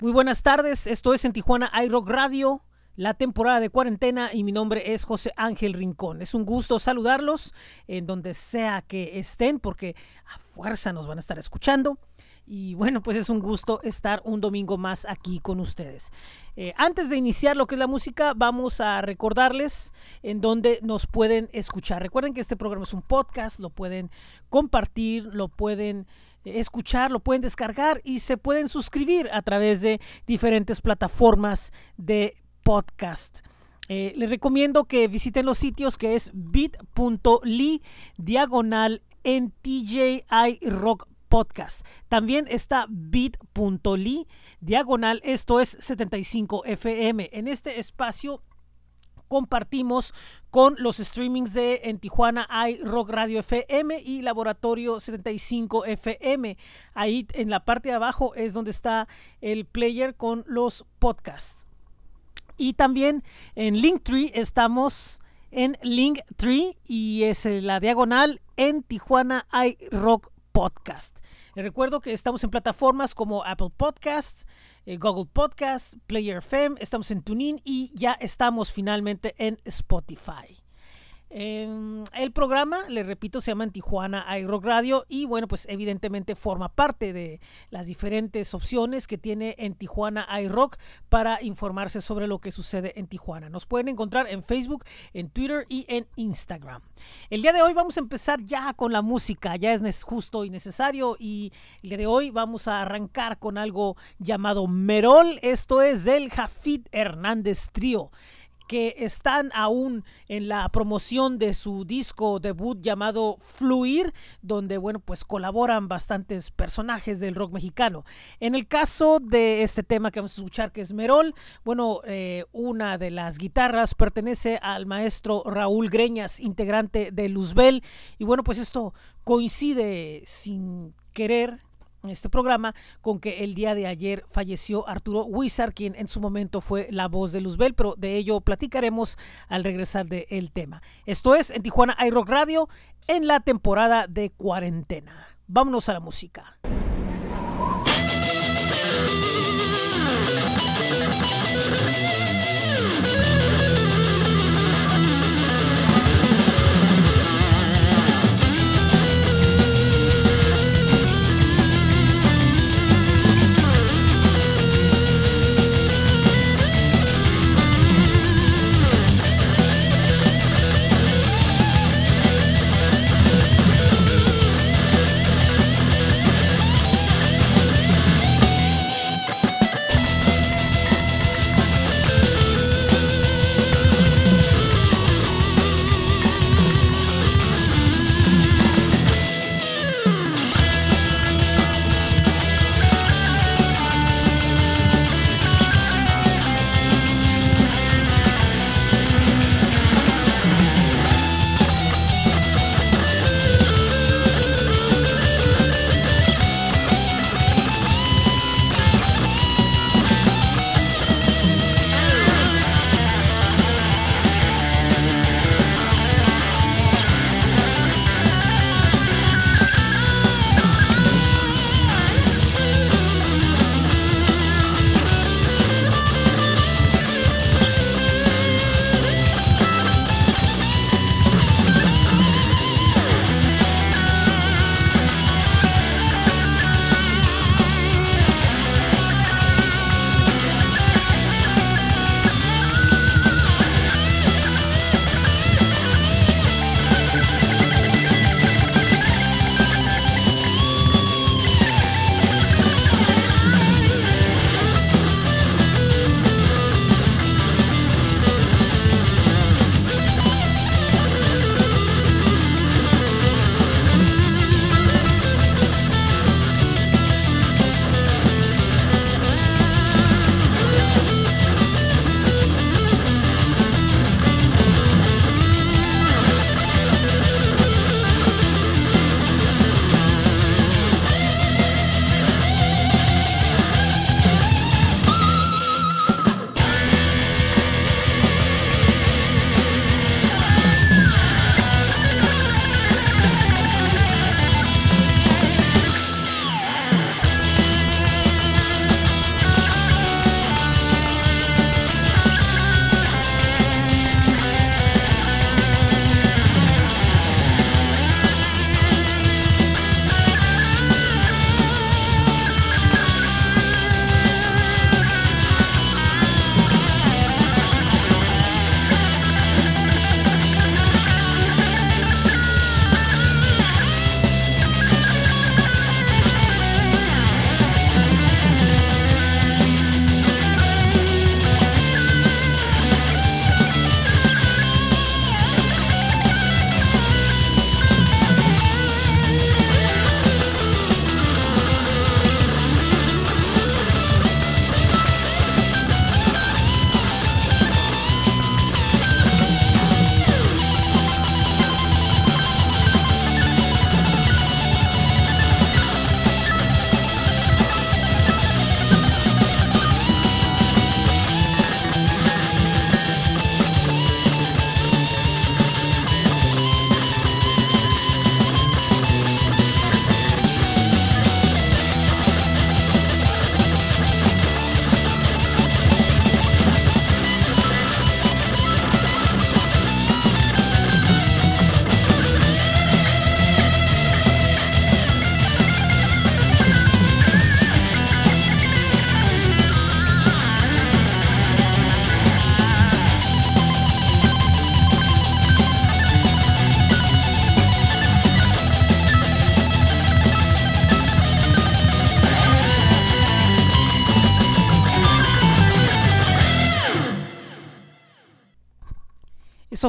Muy buenas tardes, esto es en Tijuana iRock Radio, la temporada de cuarentena y mi nombre es José Ángel Rincón. Es un gusto saludarlos en donde sea que estén porque a fuerza nos van a estar escuchando. Y bueno, pues es un gusto estar un domingo más aquí con ustedes. Eh, antes de iniciar lo que es la música, vamos a recordarles en dónde nos pueden escuchar. Recuerden que este programa es un podcast, lo pueden compartir, lo pueden escuchar, lo pueden descargar y se pueden suscribir a través de diferentes plataformas de podcast. Eh, les recomiendo que visiten los sitios que es bit.ly diagonal en TJI Rock Podcast. También está bit.ly diagonal, esto es 75 FM. En este espacio compartimos con los streamings de en Tijuana hay Rock Radio FM y Laboratorio 75 FM. Ahí en la parte de abajo es donde está el player con los podcasts. Y también en Linktree estamos en Linktree y es la diagonal en Tijuana hay Rock Podcast. Recuerdo que estamos en plataformas como Apple Podcasts, eh, Google Podcast, Player FM, estamos en TuneIn y ya estamos finalmente en Spotify. El programa, le repito, se llama en Tijuana iRock Radio y bueno, pues evidentemente forma parte de las diferentes opciones que tiene en Tijuana iRock para informarse sobre lo que sucede en Tijuana. Nos pueden encontrar en Facebook, en Twitter y en Instagram. El día de hoy vamos a empezar ya con la música, ya es justo y necesario y el día de hoy vamos a arrancar con algo llamado Merol, esto es del Jafid Hernández Trío que están aún en la promoción de su disco debut llamado Fluir, donde, bueno, pues colaboran bastantes personajes del rock mexicano. En el caso de este tema que vamos a escuchar, que es Merol, bueno, eh, una de las guitarras pertenece al maestro Raúl Greñas, integrante de Luzbel, y bueno, pues esto coincide sin querer este programa con que el día de ayer falleció Arturo Wizard, quien en su momento fue la voz de Luzbel, pero de ello platicaremos al regresar del tema. Esto es en Tijuana iRock Radio en la temporada de cuarentena. Vámonos a la música.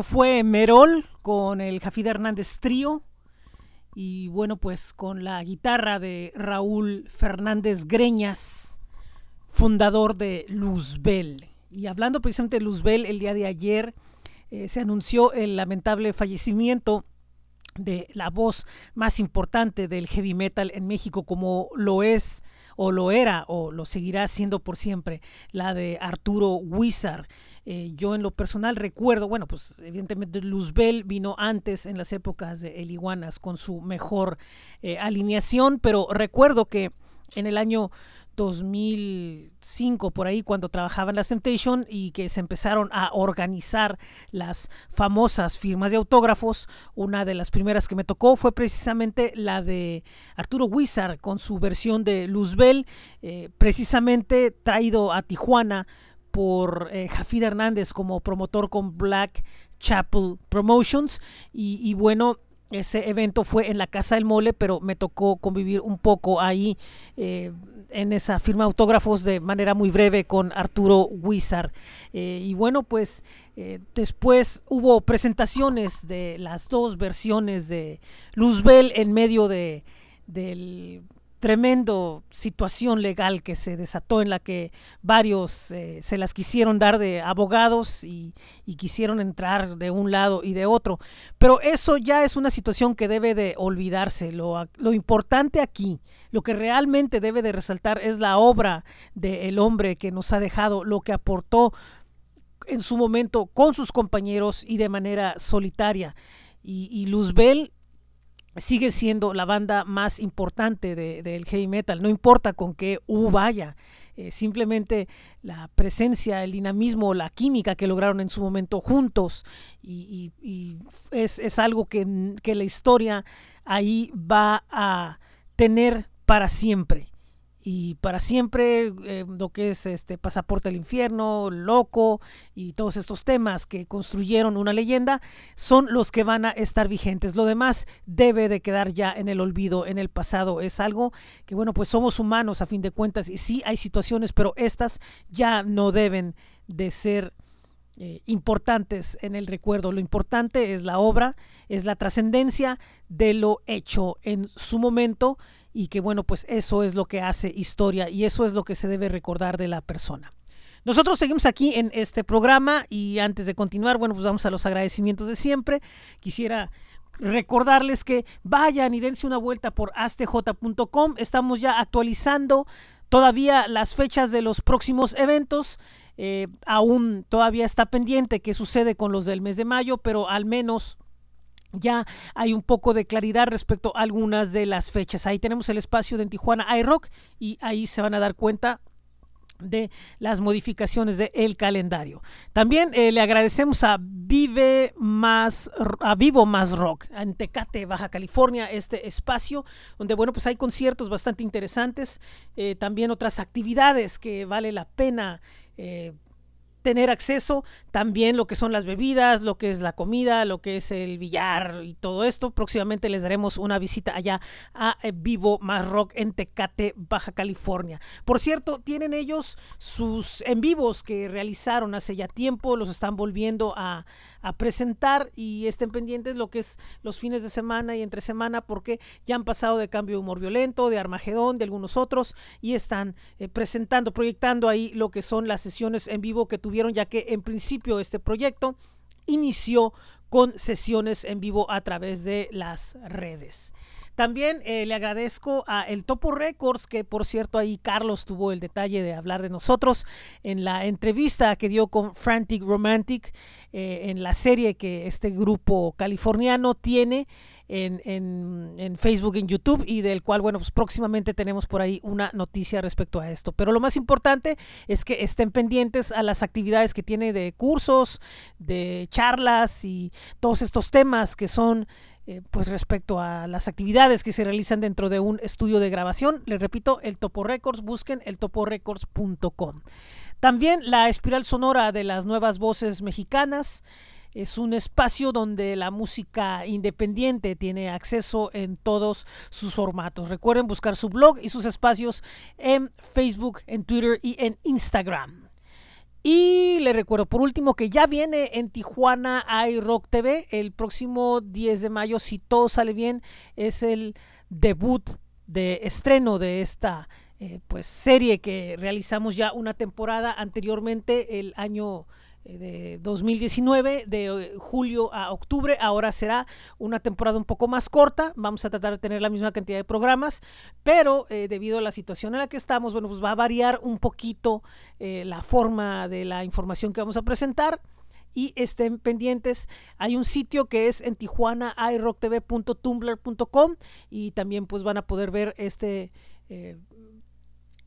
Fue Merol con el Jafid Hernández Trío y bueno, pues con la guitarra de Raúl Fernández Greñas, fundador de Luzbel. Y hablando precisamente de Luzbel, el día de ayer eh, se anunció el lamentable fallecimiento de la voz más importante del heavy metal en México, como lo es o lo era o lo seguirá siendo por siempre, la de Arturo Wizard. Eh, yo en lo personal recuerdo, bueno, pues evidentemente Luzbel vino antes en las épocas de El Iguanas con su mejor eh, alineación, pero recuerdo que en el año 2005 por ahí cuando trabajaba en la Temptation y que se empezaron a organizar las famosas firmas de autógrafos. Una de las primeras que me tocó fue precisamente la de Arturo Wizard con su versión de Luzbel, eh, precisamente traído a Tijuana por eh, Jafid Hernández como promotor con Black Chapel Promotions y, bueno ese evento fue en la Casa del Mole, pero me tocó convivir un poco ahí eh, en esa firma autógrafos de manera muy breve con Arturo Wizard. Eh, y bueno, pues después hubo presentaciones de las dos versiones de Luzbel en medio de, del tremendo situación legal que se desató en la que varios eh, se las quisieron dar de abogados y, y, quisieron entrar de un lado y de otro. Pero eso ya es una situación que debe de olvidarse. Lo, lo importante aquí, lo que realmente debe de resaltar es la obra del hombre que nos ha dejado, lo que aportó en su momento con sus compañeros y de manera solitaria. Y, y Luzbel sigue siendo la banda más importante del de, heavy metal, no importa con qué U vaya, eh, simplemente la presencia, el dinamismo, la química que lograron en su momento juntos y, y, es, es, algo que, que la historia ahí va a tener para siempre y para siempre eh, lo que es este pasaporte al infierno, loco y todos estos temas que construyeron una leyenda son los que van a estar vigentes. Lo demás debe de quedar ya en el olvido, en el pasado. Es algo que bueno, pues somos humanos a fin de cuentas y sí hay situaciones, pero estas ya no deben de ser eh, importantes en el recuerdo. Lo importante es la obra, es la trascendencia de lo hecho en su momento y que bueno, pues eso es lo que hace historia y eso es lo que se debe recordar de la persona. Nosotros seguimos aquí en este programa y antes de continuar, bueno, pues vamos a los agradecimientos de siempre. Quisiera recordarles que vayan y dense una vuelta por astj.com. Estamos ya actualizando todavía las fechas de los próximos eventos. Eh, aún todavía está pendiente qué sucede con los del mes de mayo, pero al menos ya hay un poco de claridad respecto a algunas de las fechas. Ahí tenemos el espacio de Tijuana iRock y ahí se van a dar cuenta de las modificaciones del el calendario. También eh, le agradecemos a Vive Más a Vivo Más Rock en Tecate, Baja California, este espacio donde bueno, pues hay conciertos bastante interesantes, eh, también otras actividades que vale la pena eh, tener acceso también lo que son las bebidas, lo que es la comida, lo que es el billar y todo esto. Próximamente les daremos una visita allá a eh, Vivo Más Rock en Tecate, Baja California. Por cierto, tienen ellos sus en vivos que realizaron hace ya tiempo, los están volviendo a, a presentar y estén pendientes lo que es los fines de semana y entre semana porque ya han pasado de cambio de humor violento, de Armagedón, de algunos otros y están eh, presentando, proyectando ahí lo que son las sesiones en vivo que tuvieron ya que en principio este proyecto inició con sesiones en vivo a través de las redes. También eh, le agradezco a El Topo Records, que por cierto ahí Carlos tuvo el detalle de hablar de nosotros en la entrevista que dio con Frantic Romantic eh, en la serie que este grupo californiano tiene en, en, en, Facebook, en YouTube y del cual, bueno, pues próximamente tenemos por ahí una noticia respecto a esto. Pero lo más importante es que estén pendientes a las actividades que tiene de cursos, de charlas y todos estos temas que son eh, pues respecto a las actividades que se realizan dentro de un estudio de grabación. Les repito, el Topo Records, busquen el toporecords.com. También la espiral sonora de las nuevas voces mexicanas. Es un espacio donde la música independiente tiene acceso en todos sus formatos. Recuerden buscar su blog y sus espacios en Facebook, en Twitter y en Instagram. Y le recuerdo por último que ya viene en Tijuana iRock TV el próximo 10 de mayo, si todo sale bien, es el debut de estreno de esta eh, pues serie que realizamos ya una temporada anteriormente el año eh, de 2019, de eh, julio a octubre. Ahora será una temporada un poco más corta. Vamos a tratar de tener la misma cantidad de programas, pero debido a la situación en la que estamos, bueno, pues va a variar un poquito la forma de la información que vamos a presentar. Y estén pendientes. Hay un sitio que es en Tijuana, irocktv.tumblr.com y también pues van a poder ver este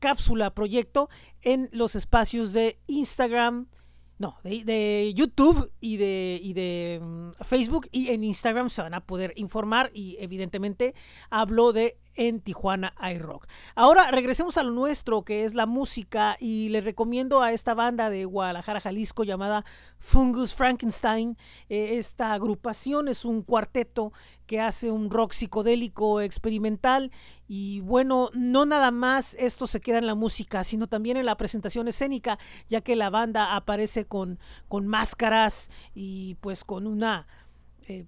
cápsula proyecto en los espacios de Instagram, no, de, YouTube y de, y de um, Facebook y en Instagram se van a poder informar y evidentemente hablo de en Tijuana iRock. Ahora regresemos a lo nuestro que es la música y les recomiendo a esta banda de Guadalajara, Jalisco llamada Fungus Frankenstein. Eh, esta agrupación es un cuarteto que hace un rock psicodélico experimental. Y bueno, no nada más esto se queda en la música, sino también en la presentación escénica, ya que la banda aparece con, con máscaras y pues con una eh,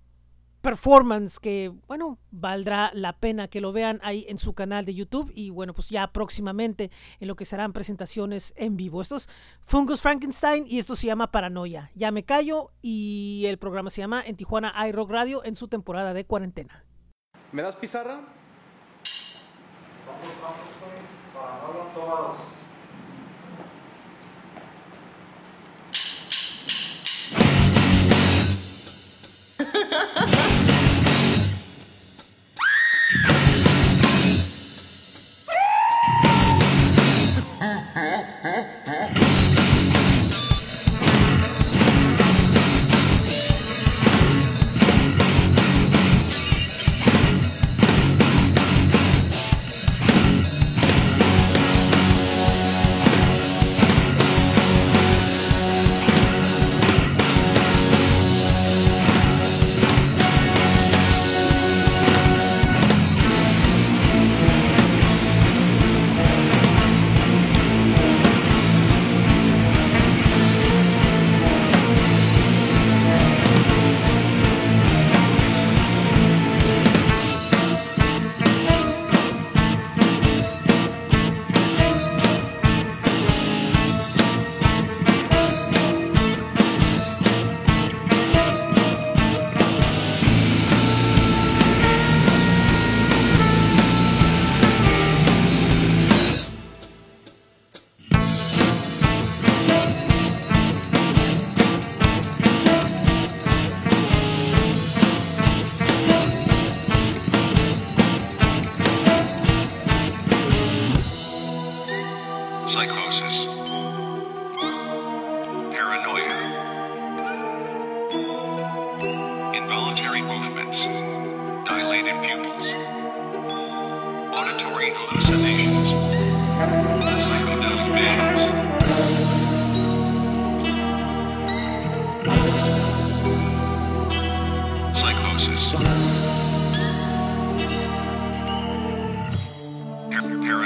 performance que, bueno, valdrá la pena que lo vean ahí en su canal de YouTube y bueno, pues ya próximamente en lo que serán presentaciones en vivo. Esto es Fungus Frankenstein y esto se llama Paranoia. Ya me callo y el programa se llama En Tijuana iRock Radio en su temporada de cuarentena. ¿Me das pizarra? Vamos, vamos Paranoia todos. Psychosis.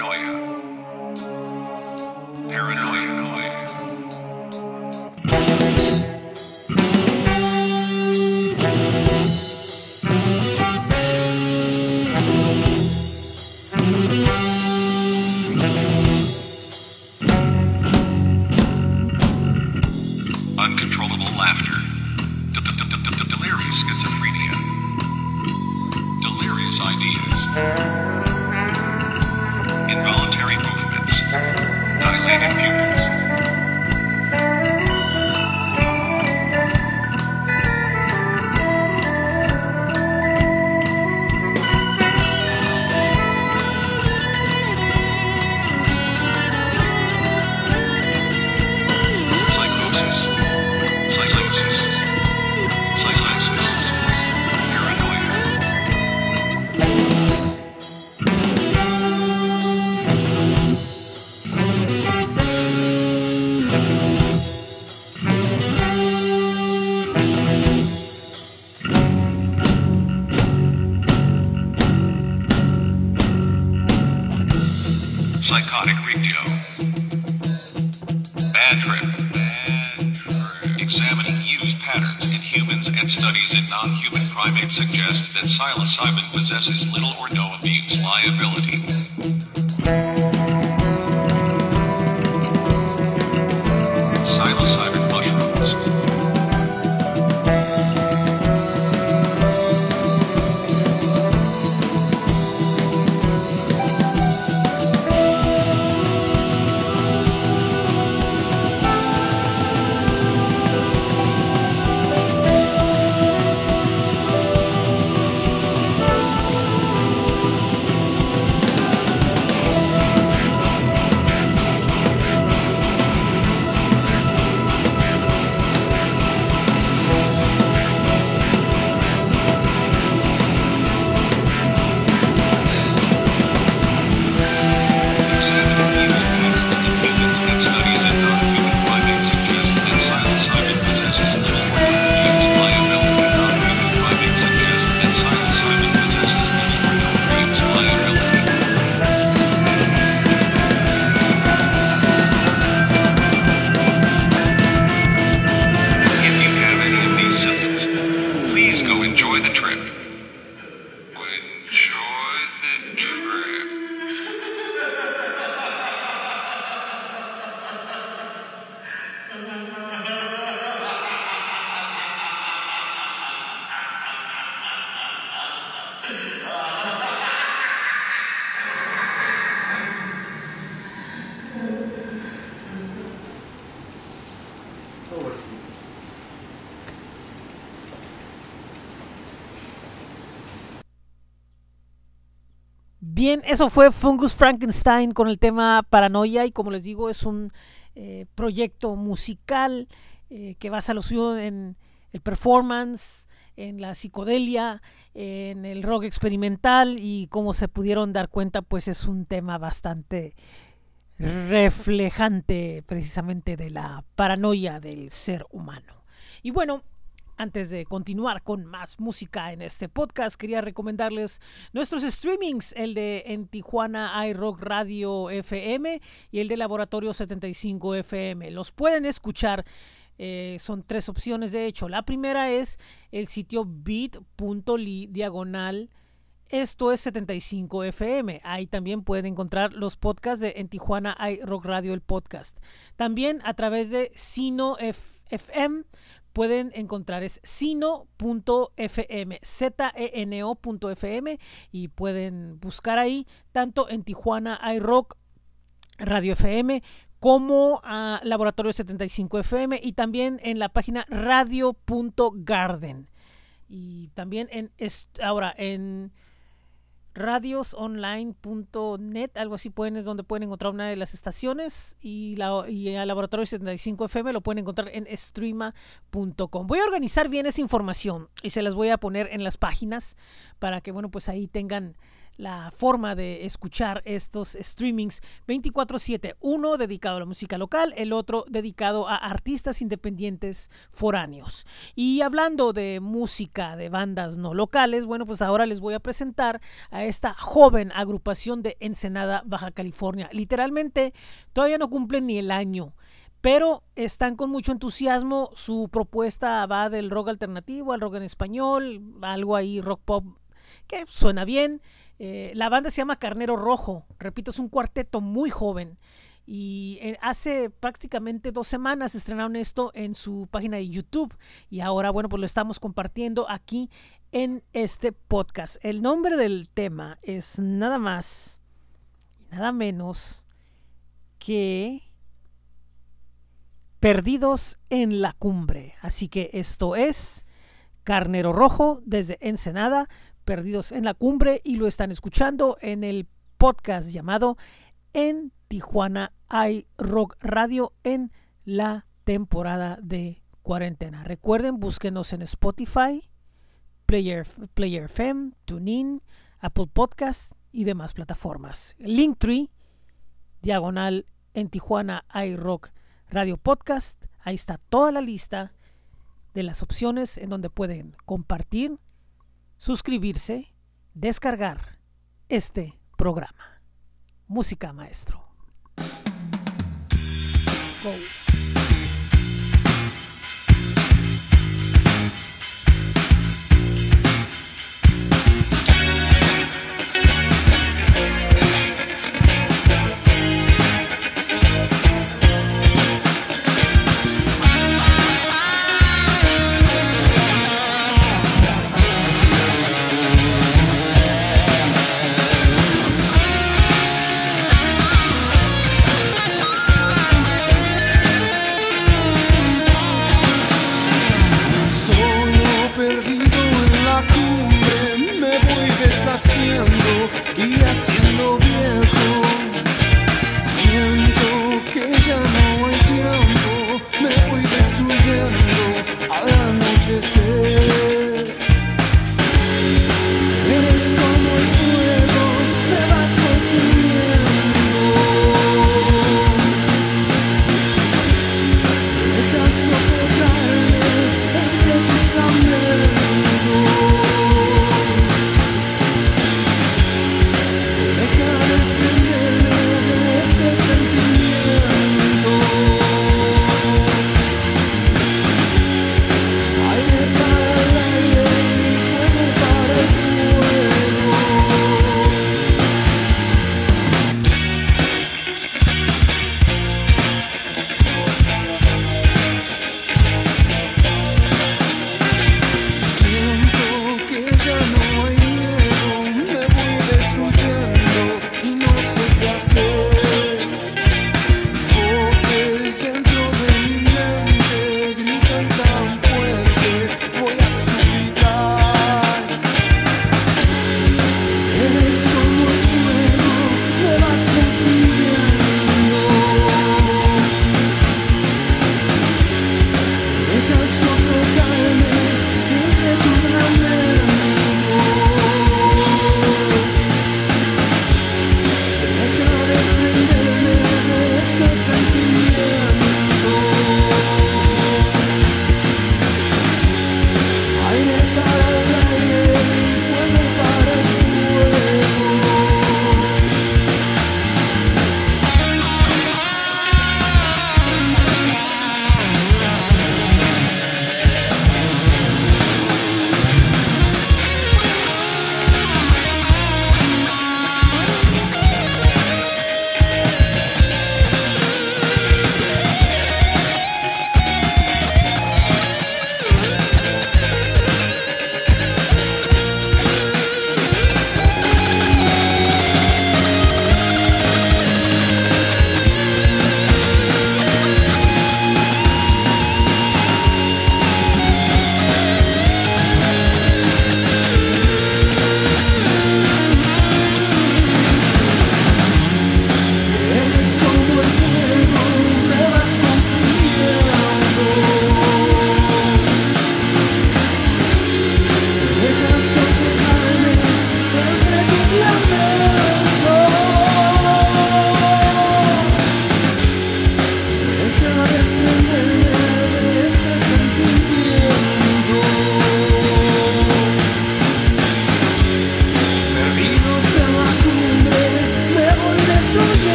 Paranoia. Patterns in humans and studies in non-human primates suggest that psilocybin possesses little or no abuse liability. Bien, eso fue Fungus Frankenstein con el tema Paranoia y como les digo es un eh, proyecto musical eh, que basa lo suyo en el performance, en la psicodelia, en el rock experimental y como se pudieron dar cuenta pues es un tema bastante reflejante precisamente de la paranoia del ser humano. Y bueno, antes de continuar con más música en este podcast, quería recomendarles nuestros streamings, el de en Tijuana iRock Radio FM y el de Laboratorio 75 FM. Los pueden escuchar, eh, son tres opciones de hecho. La primera es el sitio bit.ly diagonal. Esto es 75 FM. Ahí también pueden encontrar los podcasts de En Tijuana iRock Radio, el podcast. También a través de Sino FM pueden encontrar es sino.fm, Z-E-N-O.fm y pueden buscar ahí tanto en Tijuana iRock Radio FM como a Laboratorio 75 FM y también en la página radio.garden y también en ahora en radiosonline.net, algo así pueden es donde pueden encontrar una de las estaciones y, la, y al laboratorio 75 FM lo pueden encontrar en streama.com. Voy a organizar bien esa información y se las voy a poner en las páginas para que bueno, pues ahí tengan la forma de escuchar estos streamings 24/7, uno dedicado a la música local, el otro dedicado a artistas independientes foráneos. Y hablando de música de bandas no locales, bueno, pues ahora les voy a presentar a esta joven agrupación de Ensenada, Baja California. Literalmente todavía no cumplen ni el año pero están con mucho entusiasmo. Su propuesta va del rock alternativo al rock en español, algo ahí rock pop que suena bien. Eh, la banda se llama Carnero Rojo, repito, es un cuarteto muy joven. Y eh, hace prácticamente dos semanas estrenaron esto en su página de YouTube. Y ahora, bueno, pues lo estamos compartiendo aquí en este podcast. El nombre del tema es nada más y nada menos que Perdidos en la Cumbre. Así que esto es Carnero Rojo desde Ensenada, Perdidos en la Cumbre y lo están escuchando en el podcast llamado En Tijuana hay Rock Radio en la temporada de cuarentena. Recuerden, búsquenos en Spotify, Player, Player FM, TuneIn, Apple Podcast y demás plataformas. Linktree, diagonal en Tijuana iRock Radio Podcast. Ahí está toda la lista de las opciones en donde pueden compartir, suscribirse, descargar este programa. Música maestro.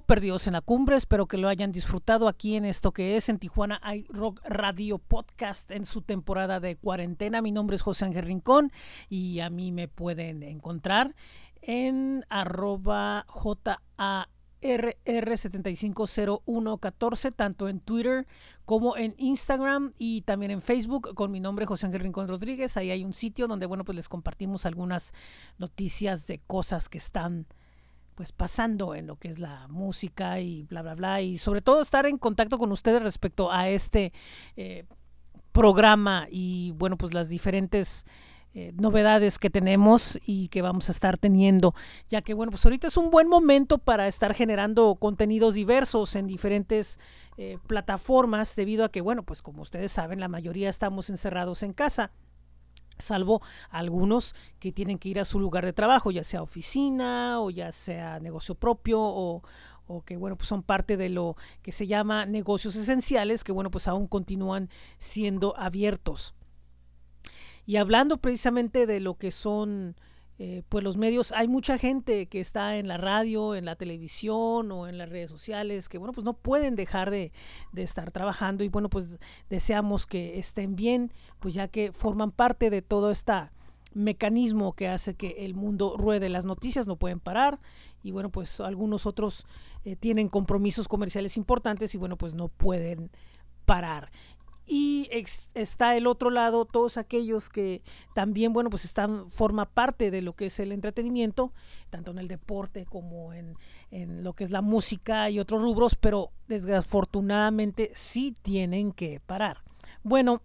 Perdidos en la Cumbre. Espero que lo hayan disfrutado aquí en esto que es en Tijuana hay Rock Radio Podcast en su temporada de cuarentena. Mi nombre es José Ángel Rincón y a mí me pueden encontrar en arroba JARR750114, tanto en Twitter como en Instagram y también en Facebook con mi nombre José Ángel Rincón Rodríguez. Ahí hay un sitio donde, bueno, pues les compartimos algunas noticias de cosas que están pues pasando en lo que es la música y bla bla bla y sobre todo estar en contacto con ustedes respecto a este eh, programa y bueno pues las diferentes eh, novedades que tenemos y que vamos a estar teniendo ya que bueno pues ahorita es un buen momento para estar generando contenidos diversos en diferentes eh, plataformas debido a que bueno pues como ustedes saben la mayoría estamos encerrados en casa salvo algunos que tienen que ir a su lugar de trabajo, ya sea oficina o ya sea negocio propio o, que bueno pues son parte de lo que se llama negocios esenciales que bueno pues aún continúan siendo abiertos. Y hablando precisamente de lo que son eh, pues los medios, hay mucha gente que está en la radio, en la televisión o en las redes sociales que, bueno, pues no pueden dejar de, de, estar trabajando y, bueno, pues deseamos que estén bien, pues ya que forman parte de todo este mecanismo que hace que el mundo ruede. Las noticias no pueden parar y, bueno, pues algunos otros eh, tienen compromisos comerciales importantes y, bueno, pues no pueden parar y está el otro lado todos aquellos que también bueno pues están forma parte de lo que es el entretenimiento tanto en el deporte como en, en lo que es la música y otros rubros pero desafortunadamente sí tienen que parar. Bueno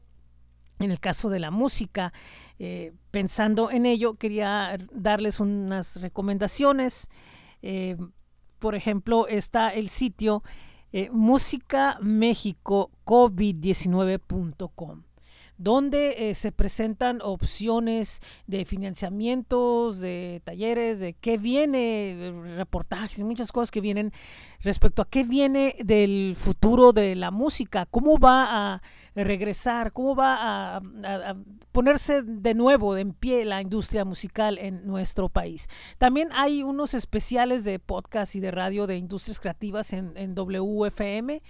en el caso de la música eh, pensando en ello quería darles unas recomendaciones. Eh, por ejemplo está el sitio eh, musicamexicocovid19.com donde eh, se presentan opciones de financiamientos, de talleres, de qué viene, reportajes, muchas cosas que vienen respecto a qué viene del futuro de la música, cómo va a regresar, cómo va a, a, a ponerse de nuevo en pie la industria musical en nuestro país. También hay unos especiales de podcast y de radio de industrias creativas en, en WFM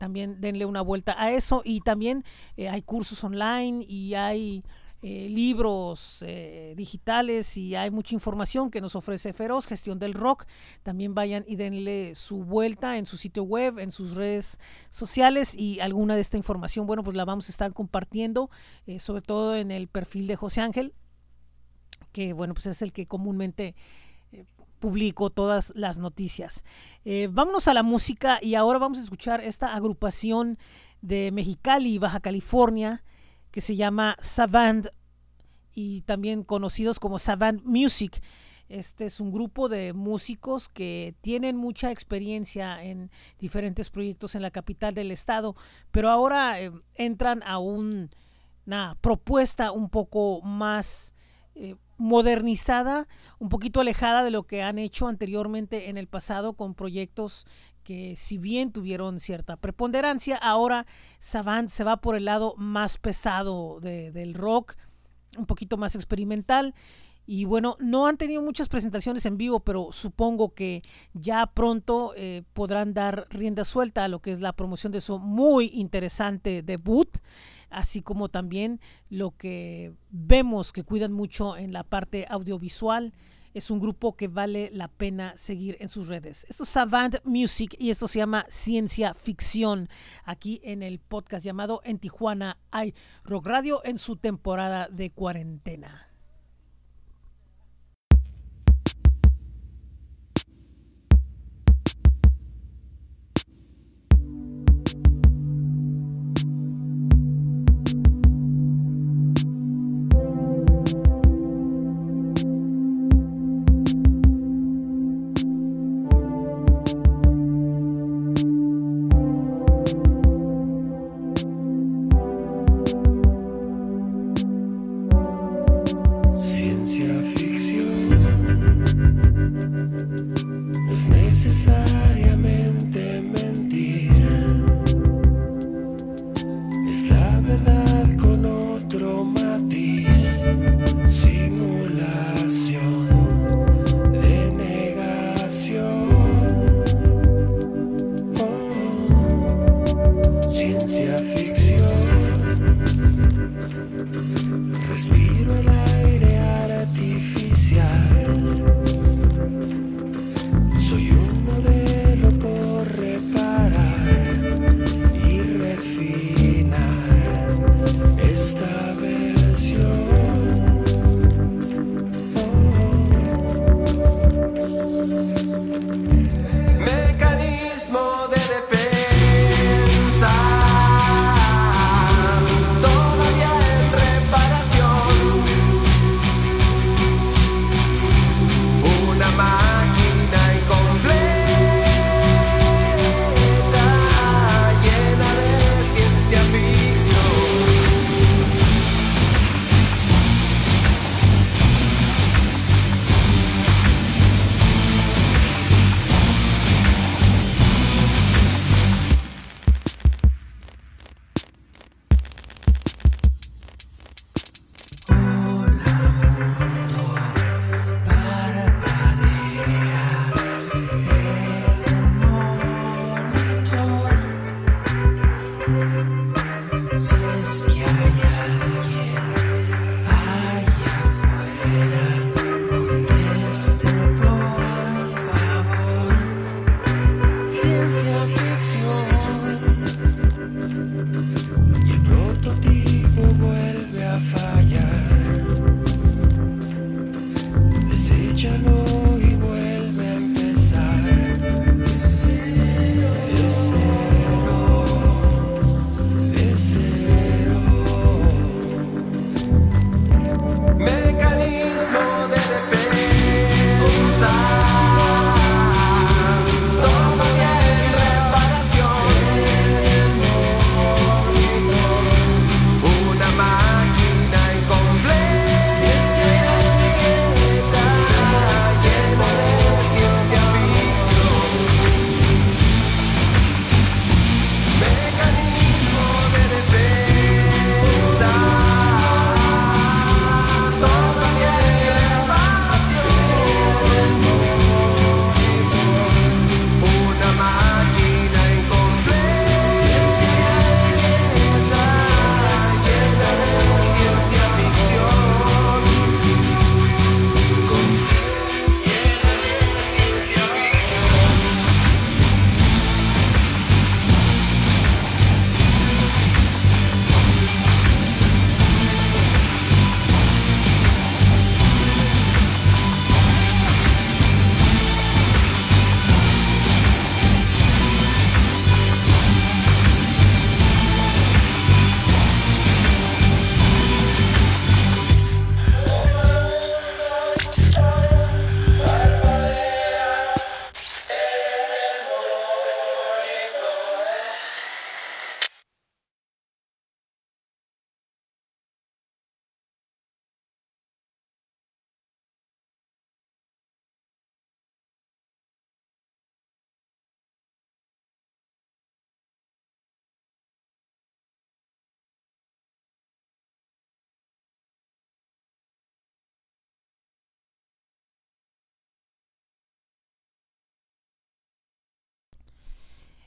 también denle una vuelta a eso y también eh, hay cursos online y hay eh, libros eh, digitales y hay mucha información que nos ofrece Feroz, gestión del rock. También vayan y denle su vuelta en su sitio web, en sus redes sociales y alguna de esta información, bueno, pues la vamos a estar compartiendo, eh, sobre todo en el perfil de José Ángel, que bueno, pues es el que comúnmente publico todas las noticias. Eh, vámonos a la música y ahora vamos a escuchar esta agrupación de Mexicali, Baja California, que se llama Savant y también conocidos como Savant Music. Este es un grupo de músicos que tienen mucha experiencia en diferentes proyectos en la capital del estado, pero ahora eh, entran a un, una propuesta un poco más eh, modernizada, un poquito alejada de lo que han hecho anteriormente en el pasado con proyectos que si bien tuvieron cierta preponderancia, ahora Savant se va por el lado más pesado de, del rock, un poquito más experimental. Y bueno, no han tenido muchas presentaciones en vivo, pero supongo que ya pronto eh, podrán dar rienda suelta a lo que es la promoción de su muy interesante debut así como también lo que vemos que cuidan mucho en la parte audiovisual. Es un grupo que vale la pena seguir en sus redes. Esto es Savant Music y esto se llama Ciencia Ficción aquí en el podcast llamado En Tijuana hay Rock Radio en su temporada de cuarentena. Ciencia ficción.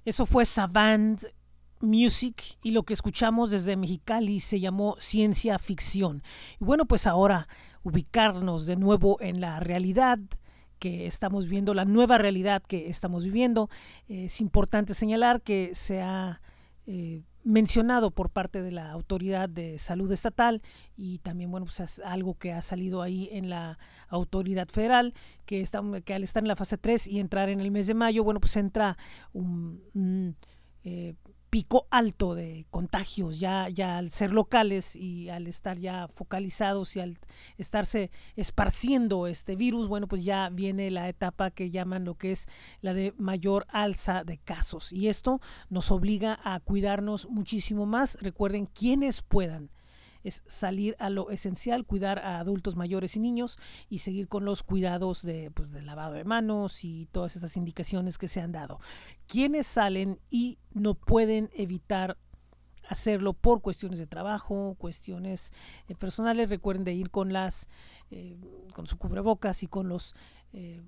Eso fue Savant Music y lo que escuchamos desde Mexicali se llamó ciencia ficción. Y bueno, pues ahora ubicarnos de nuevo en la realidad que estamos viendo, la nueva realidad que estamos viviendo. Es importante señalar que se ha eh, mencionado por parte de la Autoridad de Salud Estatal y también, bueno, pues es algo que ha salido ahí en la Autoridad Federal, que, está, que al estar en la fase 3 y entrar en el mes de mayo, bueno, pues entra un, eh, pico alto de contagios ya, ya al ser locales y al estar ya focalizados y al estarse esparciendo este virus, bueno, pues ya viene la etapa que llaman lo que es la de mayor alza de casos. Y esto nos obliga a cuidarnos muchísimo más. Recuerden, quienes puedan es salir a lo esencial, cuidar a adultos mayores y niños y seguir con los cuidados de, pues, lavado de manos y todas estas indicaciones que se han dado. Quienes salen y no pueden evitar hacerlo por cuestiones de trabajo, cuestiones eh, personales, recuerden de ir con las eh, con su cubrebocas y con los eh,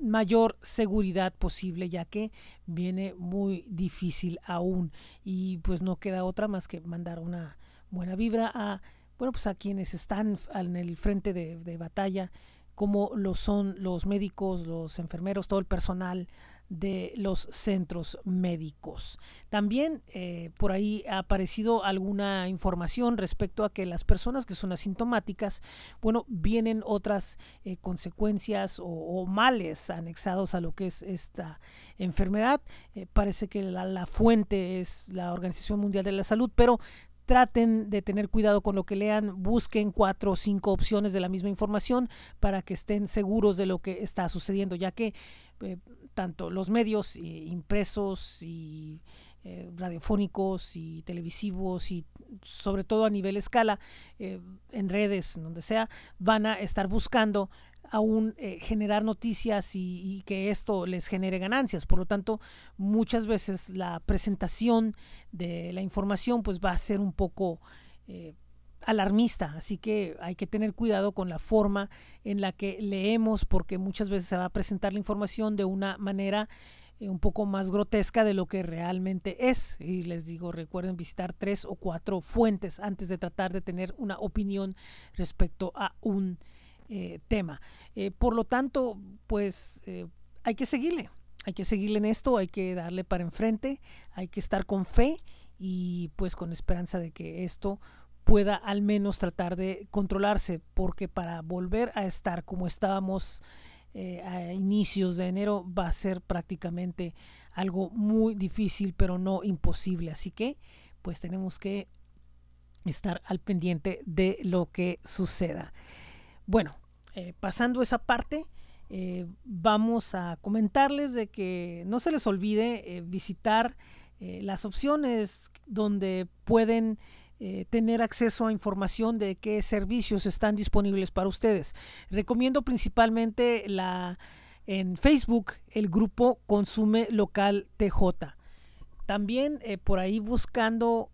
mayor seguridad posible, ya que viene muy difícil aún. Y pues no queda otra más que mandar una buena vibra a, bueno, pues a quienes están en el frente de, batalla, como lo son los médicos, los enfermeros, todo el personal de los centros médicos. También eh, por ahí ha aparecido alguna información respecto a que las personas que son asintomáticas, bueno, vienen otras eh, consecuencias o, males anexados a lo que es esta enfermedad. Eh, parece que la fuente es la Organización Mundial de la Salud, pero traten de tener cuidado con lo que lean, busquen cuatro o cinco opciones de la misma información para que estén seguros de lo que está sucediendo, ya que eh, tanto los medios eh, impresos y eh, radiofónicos y televisivos y sobre todo a nivel escala, en redes, donde sea, van a estar buscando aún eh, generar noticias y, que esto les genere ganancias. Por lo tanto, muchas veces la presentación de la información pues va a ser un poco eh, alarmista, así que hay que tener cuidado con la forma en la que leemos porque muchas veces se va a presentar la información de una manera eh, un poco más grotesca de lo que realmente es. Y les digo, recuerden visitar tres o cuatro fuentes antes de tratar de tener una opinión respecto a un eh, tema. Eh, por lo tanto, pues eh, hay que seguirle, hay que seguirle en esto, hay que darle para enfrente, hay que estar con fe y pues con esperanza de que esto pueda al menos tratar de controlarse, porque para volver a estar como estábamos a inicios de enero va a ser prácticamente algo muy difícil, pero no imposible. Así que pues tenemos que estar al pendiente de lo que suceda. Bueno, eh, pasando esa parte, eh, vamos a comentarles de que no se les olvide eh, visitar las opciones donde pueden tener acceso a información de qué servicios están disponibles para ustedes. Recomiendo principalmente la en Facebook el grupo Consume Local TJ. También por ahí buscando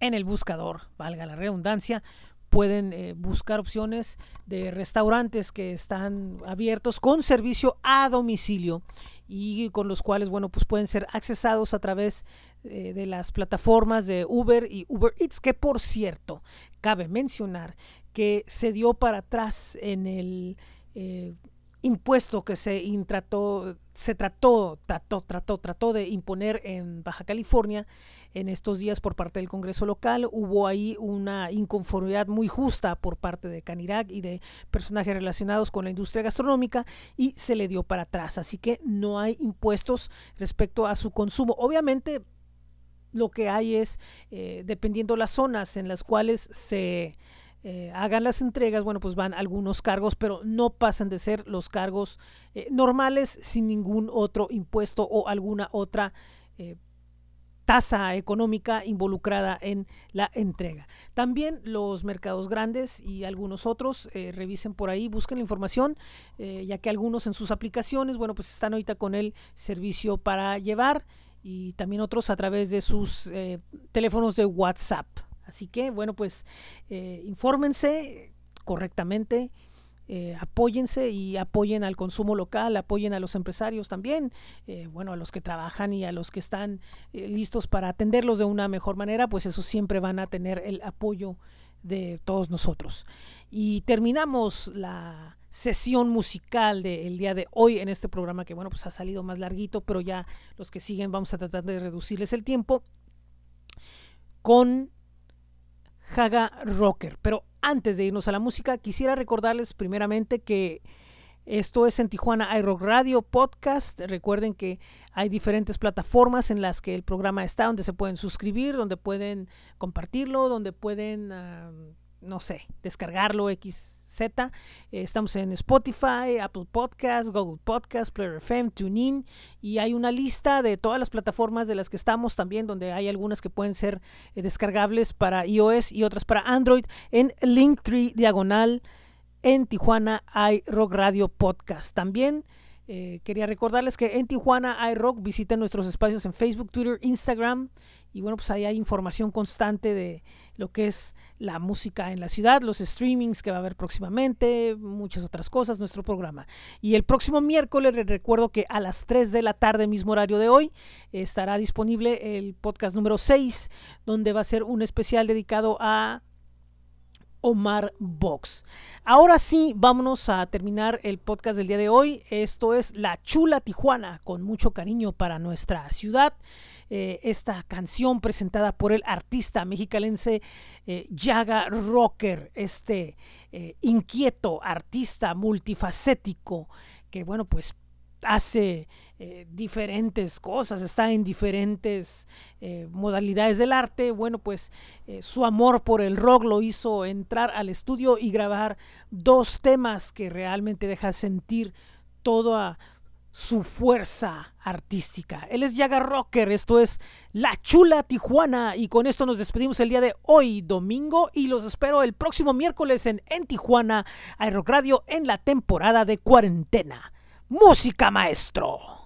en el buscador, valga la redundancia, pueden eh, buscar opciones de restaurantes que están abiertos con servicio a domicilio y con los cuales, bueno, pues pueden ser accesados a través eh, de las plataformas de Uber y Uber Eats, que por cierto, cabe mencionar que se dio para atrás en el eh, impuesto que se intrató, se trató, trató, trató, trató de imponer en Baja California en estos días por parte del Congreso local. Hubo ahí una inconformidad muy justa por parte de Canirac y de personajes relacionados con la industria gastronómica y se le dio para atrás. Así que no hay impuestos respecto a su consumo. Obviamente lo que hay es, eh, dependiendo las zonas en las cuales se eh, hagan las entregas, bueno, pues van algunos cargos, pero no pasan de ser los cargos eh, normales sin ningún otro impuesto o alguna otra eh, tasa económica involucrada en la entrega. También los mercados grandes y algunos otros, revisen por ahí, busquen la información, ya que algunos en sus aplicaciones, bueno, pues están ahorita con el servicio para llevar y también otros a través de sus teléfonos de WhatsApp. Así que, bueno, pues eh, infórmense correctamente, eh, apóyense y apoyen al consumo local, apoyen a los empresarios también, eh, bueno, a los que trabajan y a los que están listos para atenderlos de una mejor manera, pues esos siempre van a tener el apoyo de todos nosotros. Y terminamos la sesión musical del día de hoy en este programa que, bueno, pues ha salido más larguito, pero ya los que siguen vamos a tratar de reducirles el tiempo con Haga Rocker. Pero antes de irnos a la música, quisiera recordarles primeramente que esto es en Tijuana iRock Radio Podcast. Recuerden que hay diferentes plataformas en las que el programa está, donde se pueden suscribir, donde pueden compartirlo, donde pueden, no sé, descargarlo XZ. Eh, estamos en Spotify, Apple Podcast, Google Podcast, Player FM, TuneIn y hay una lista de todas las plataformas de las que estamos también, donde hay algunas que pueden ser eh, descargables para iOS y otras para Android en Linktree diagonal en Tijuana hay Rock Radio Podcast. También Eh, quería recordarles que en Tijuana iRock visiten nuestros espacios en Facebook, Twitter, Instagram y bueno, pues ahí hay información constante de lo que es la música en la ciudad, los streamings que va a haber próximamente, muchas otras cosas, nuestro programa. Y el próximo miércoles les recuerdo que a las 3 de la tarde, mismo horario de hoy, estará disponible el podcast número 6, donde va a ser un especial dedicado a Omar Box. Ahora sí, vámonos a terminar el podcast del día de hoy. Esto es La Chula Tijuana, con mucho cariño para nuestra ciudad. Eh, esta canción presentada por el artista mexicalense eh, Yaga Rocker, este eh, inquieto artista multifacético que, bueno, pues hace eh, diferentes cosas, está en diferentes eh, modalidades del arte. Bueno, pues eh, su amor por el rock lo hizo entrar al estudio y grabar dos temas que realmente deja sentir toda su fuerza artística. Él es Yaga Rocker, esto es La Chula Tijuana y con esto nos despedimos el día de hoy, domingo, y los espero el próximo miércoles en, en Tijuana, Aeroc Radio, en la temporada de cuarentena. Música maestro.